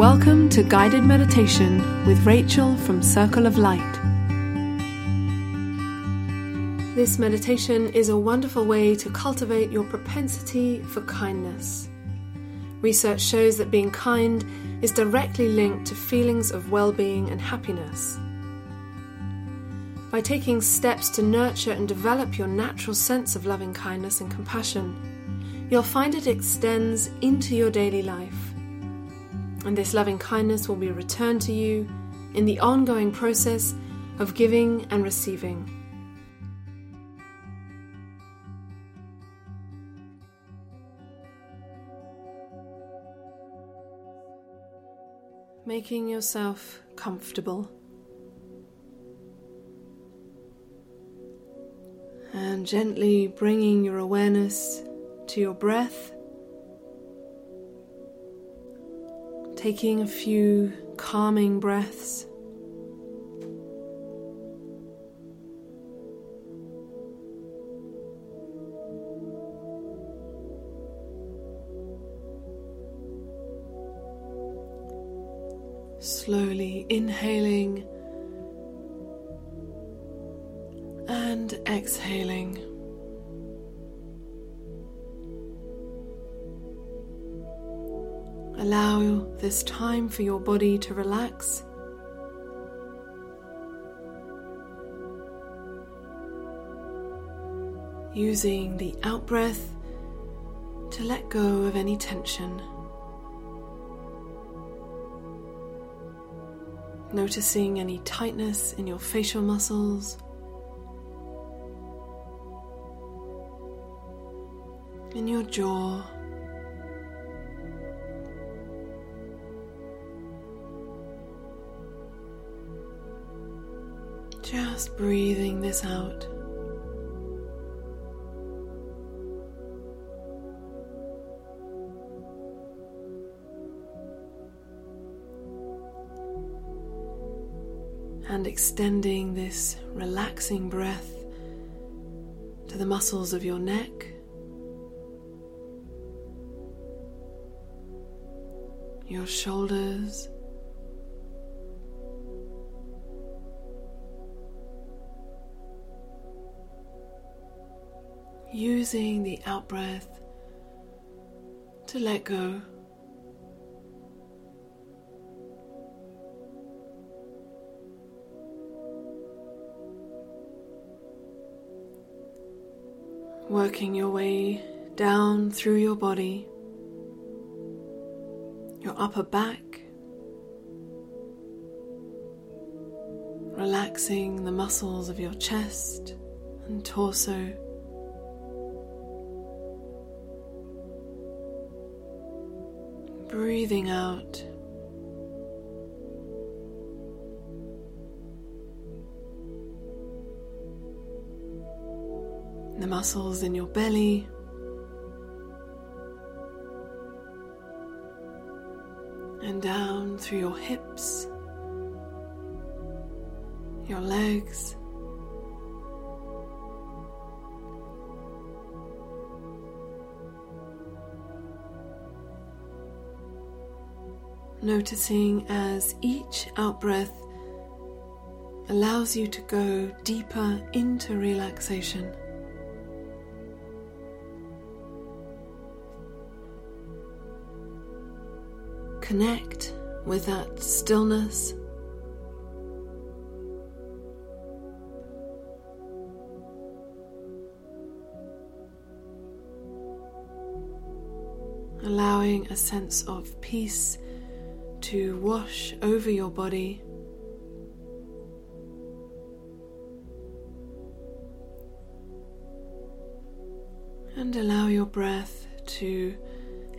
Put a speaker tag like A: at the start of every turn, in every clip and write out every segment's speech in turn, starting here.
A: Welcome to Guided Meditation with Rachel from Circle of Light. This meditation is a wonderful way to cultivate your propensity for kindness. Research shows that being kind is directly linked to feelings of well being and happiness. By taking steps to nurture and develop your natural sense of loving kindness and compassion, you'll find it extends into your daily life and this loving kindness will be returned to you in the ongoing process of giving and receiving. Making yourself comfortable. And gently bringing your awareness to your breath taking a few calming breaths. Slowly inhaling and exhaling. Allow this time for your body to relax. Using the out breath to let go of any tension. Noticing any tightness in your facial muscles. In your jaw. Just breathing this out. And extending this relaxing breath to the muscles of your neck. Your shoulders. Using the out breath to let go. Working your way down through your body, your upper back, relaxing the muscles of your chest and torso. Breathing out. The muscles in your belly. And down through your hips, your legs. Noticing as each out breath allows you to go deeper into relaxation. Connect with that stillness. Allowing a sense of peace to wash over your body. And allow your breath to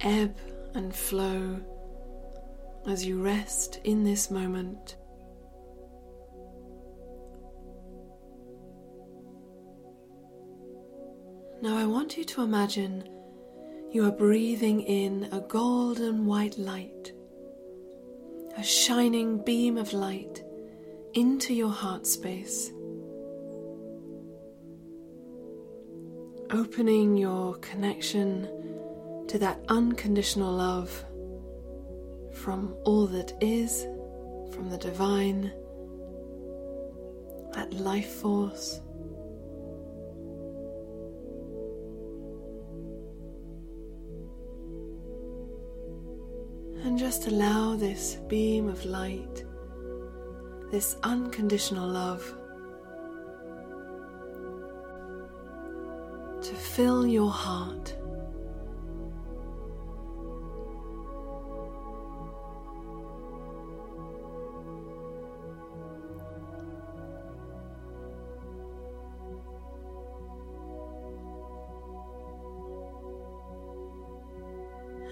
A: ebb and flow as you rest in this moment. Now, I want you to imagine you are breathing in a golden white light a shining beam of light into your heart space. Opening your connection to that unconditional love from all that is, from the divine, that life force. Just allow this beam of light, this unconditional love, to fill your heart.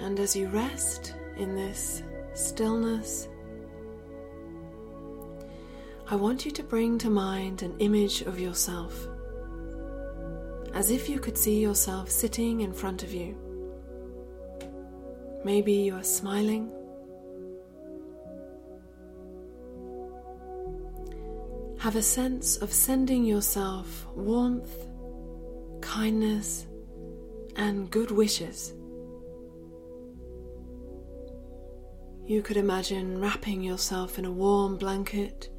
A: And as you rest in this stillness, I want you to bring to mind an image of yourself, as if you could see yourself sitting in front of you. Maybe you are smiling. Have a sense of sending yourself warmth, kindness, and good wishes. You could imagine wrapping yourself in a warm blanket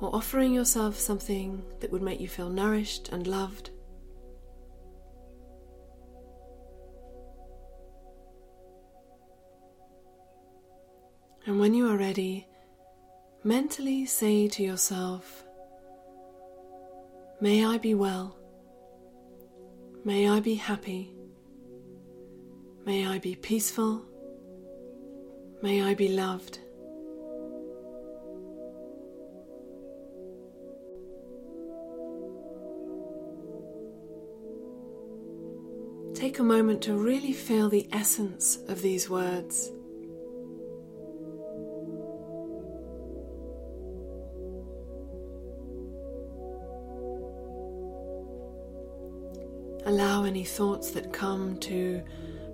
A: or offering yourself something that would make you feel nourished and loved. And when you are ready, mentally say to yourself, May I be well. May I be happy. May I be peaceful. May I be loved. Take a moment to really feel the essence of these words. Allow any thoughts that come to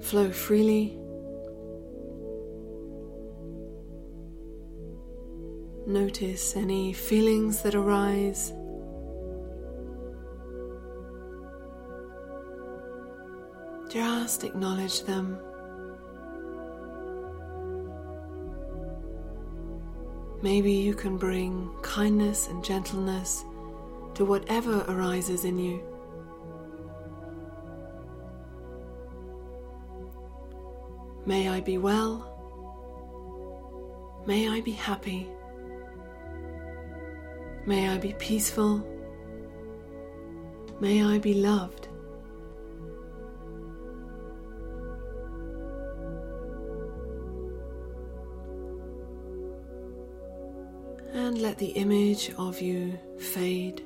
A: flow freely. Notice any feelings that arise. Just acknowledge them. Maybe you can bring kindness and gentleness to whatever arises in you. May I be well. May I be happy. May I be peaceful. May I be loved. And let the image of you fade.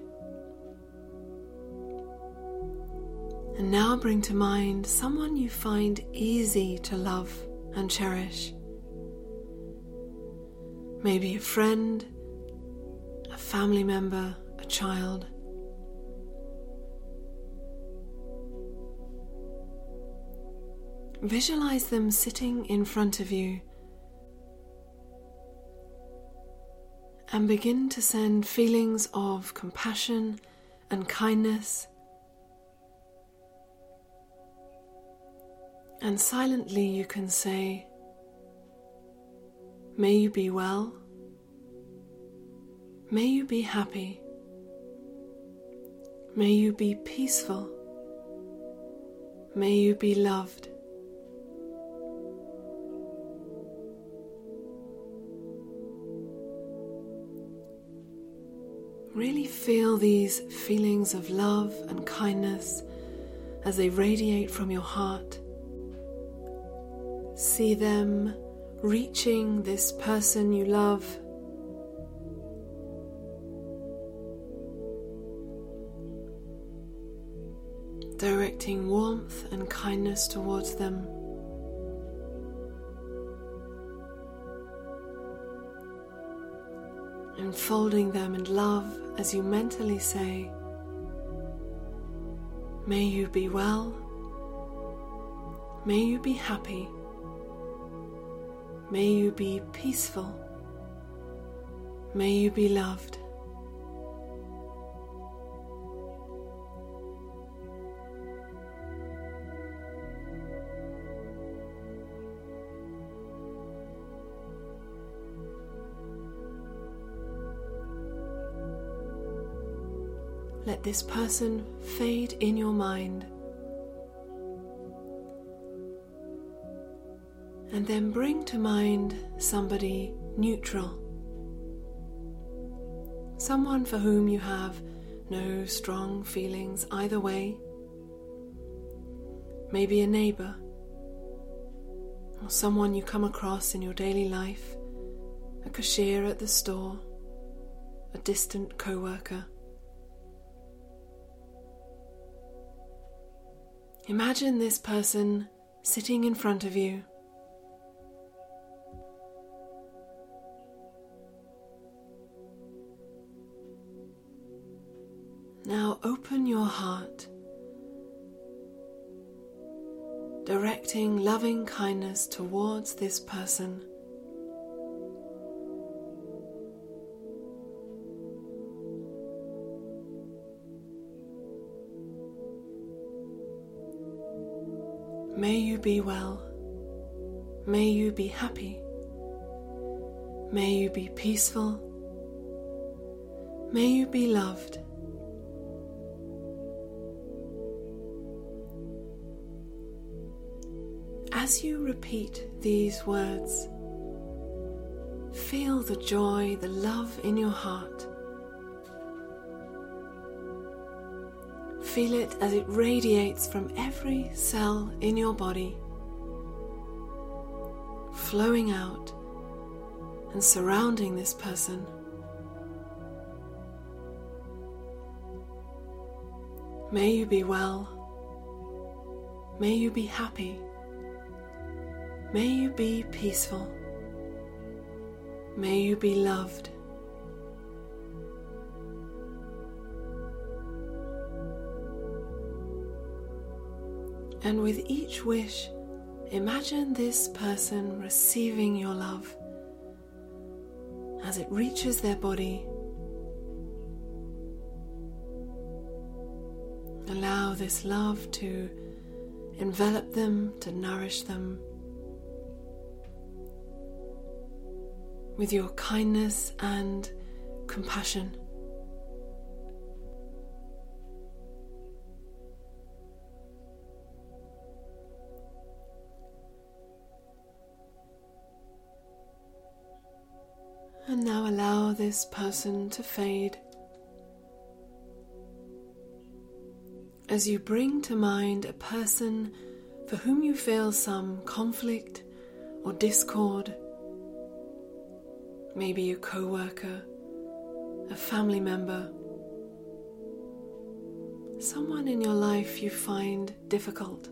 A: And now bring to mind someone you find easy to love and cherish. Maybe a friend family member, a child. Visualize them sitting in front of you and begin to send feelings of compassion and kindness. And silently you can say, May you be well. May you be happy. May you be peaceful. May you be loved. Really feel these feelings of love and kindness as they radiate from your heart. See them reaching this person you love directing warmth and kindness towards them. Enfolding them in love as you mentally say, May you be well, may you be happy, may you be peaceful, may you be loved. Let this person fade in your mind. And then bring to mind somebody neutral. Someone for whom you have no strong feelings either way. Maybe a neighbor or someone you come across in your daily life, a cashier at the store, a distant co worker. Imagine this person sitting in front of you. Now open your heart, directing loving kindness towards this person. May you be well. May you be happy. May you be peaceful. May you be loved. As you repeat these words, feel the joy, the love in your heart. Feel it as it radiates from every cell in your body, flowing out and surrounding this person. May you be well. May you be happy. May you be peaceful. May you be loved. And with each wish, imagine this person receiving your love as it reaches their body. Allow this love to envelop them, to nourish them. with your kindness and compassion. This person to fade as you bring to mind a person for whom you feel some conflict or discord maybe a co worker, a family member, someone in your life you find difficult.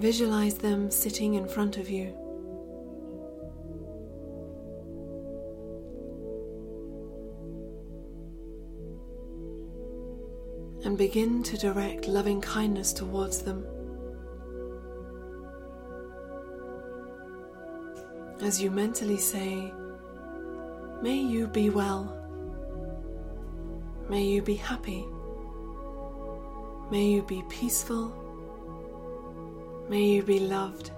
A: Visualize them sitting in front of you. and begin to direct loving kindness towards them. As you mentally say, May you be well. May you be happy. May you be peaceful. May you be loved.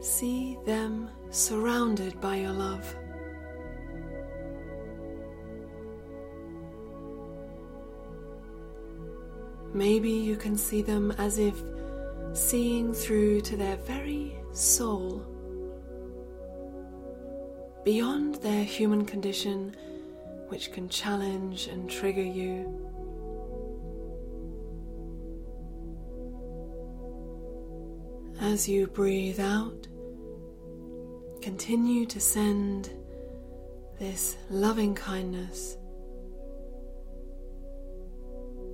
A: See them surrounded by your love. Maybe you can see them as if seeing through to their very soul, beyond their human condition, which can challenge and trigger you. As you breathe out, continue to send this loving kindness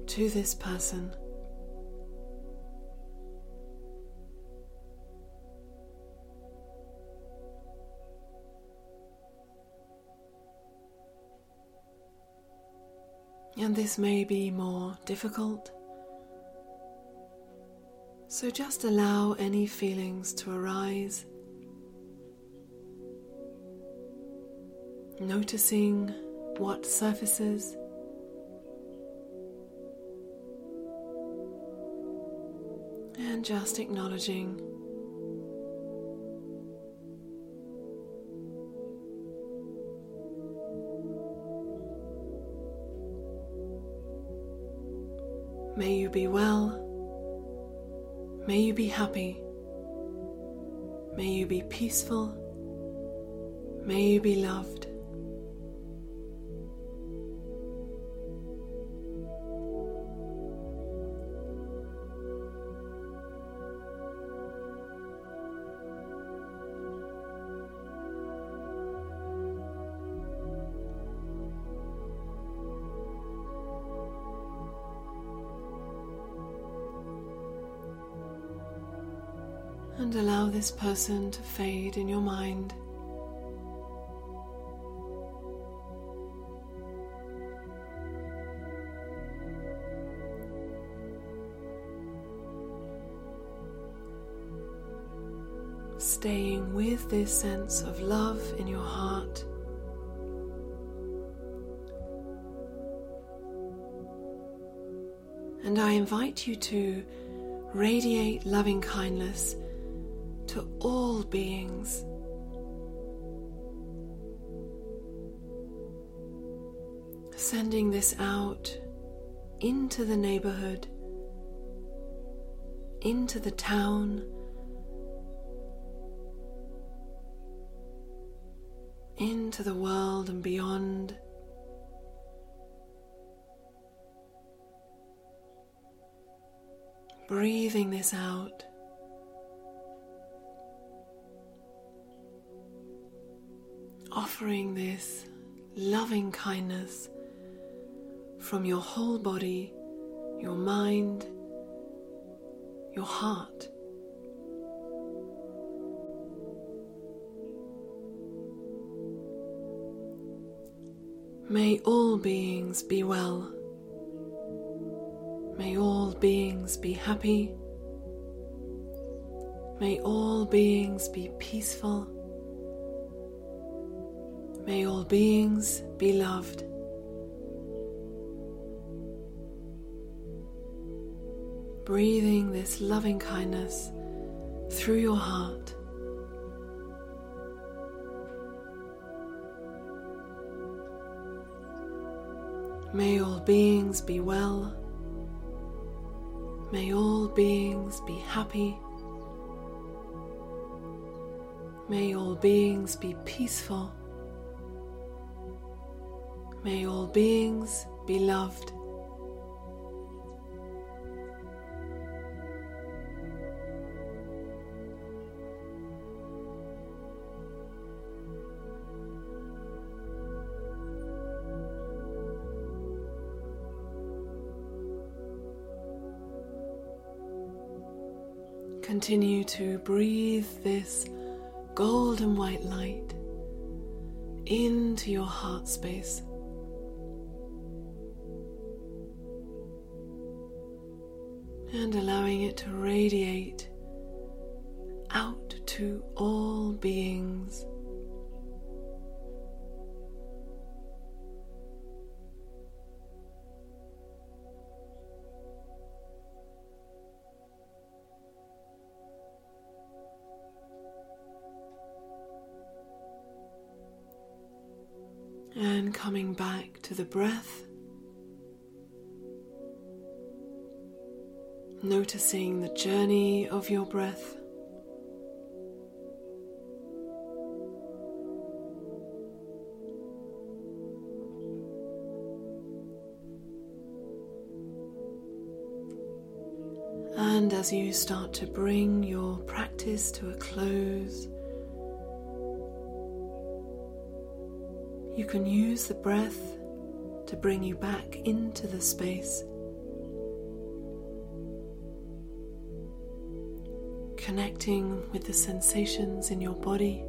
A: to this person. and this may be more difficult. So just allow any feelings to arise, noticing what surfaces. And just acknowledging be well. May you be happy. May you be peaceful. May you be loved. And allow this person to fade in your mind. Staying with this sense of love in your heart. And I invite you to radiate loving kindness to all beings. Sending this out into the neighborhood, into the town, into the world and beyond. Breathing this out. Offering this loving kindness from your whole body, your mind, your heart. May all beings be well. May all beings be happy. May all beings be peaceful. May all beings be loved. Breathing this loving kindness through your heart. May all beings be well. May all beings be happy. May all beings be peaceful. May all beings be loved. Continue to breathe this golden white light into your heart space. And allowing it to radiate out to all beings. And coming back to the breath. Noticing the journey of your breath. And as you start to bring your practice to a close, you can use the breath to bring you back into the space. Connecting with the sensations in your body.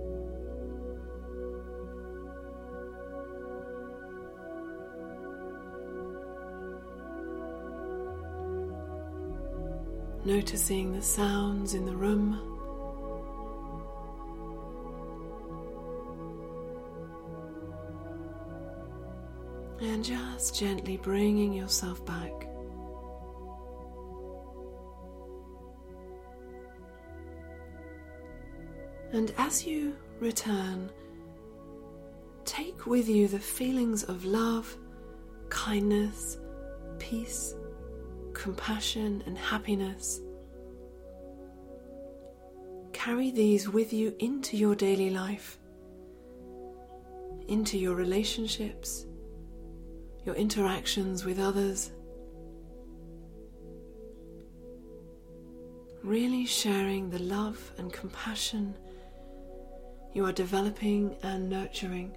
A: Noticing the sounds in the room. And just gently bringing yourself back. And as you return, take with you the feelings of love, kindness, peace, compassion, and happiness. Carry these with you into your daily life, into your relationships, your interactions with others. Really sharing the love and compassion you are developing and nurturing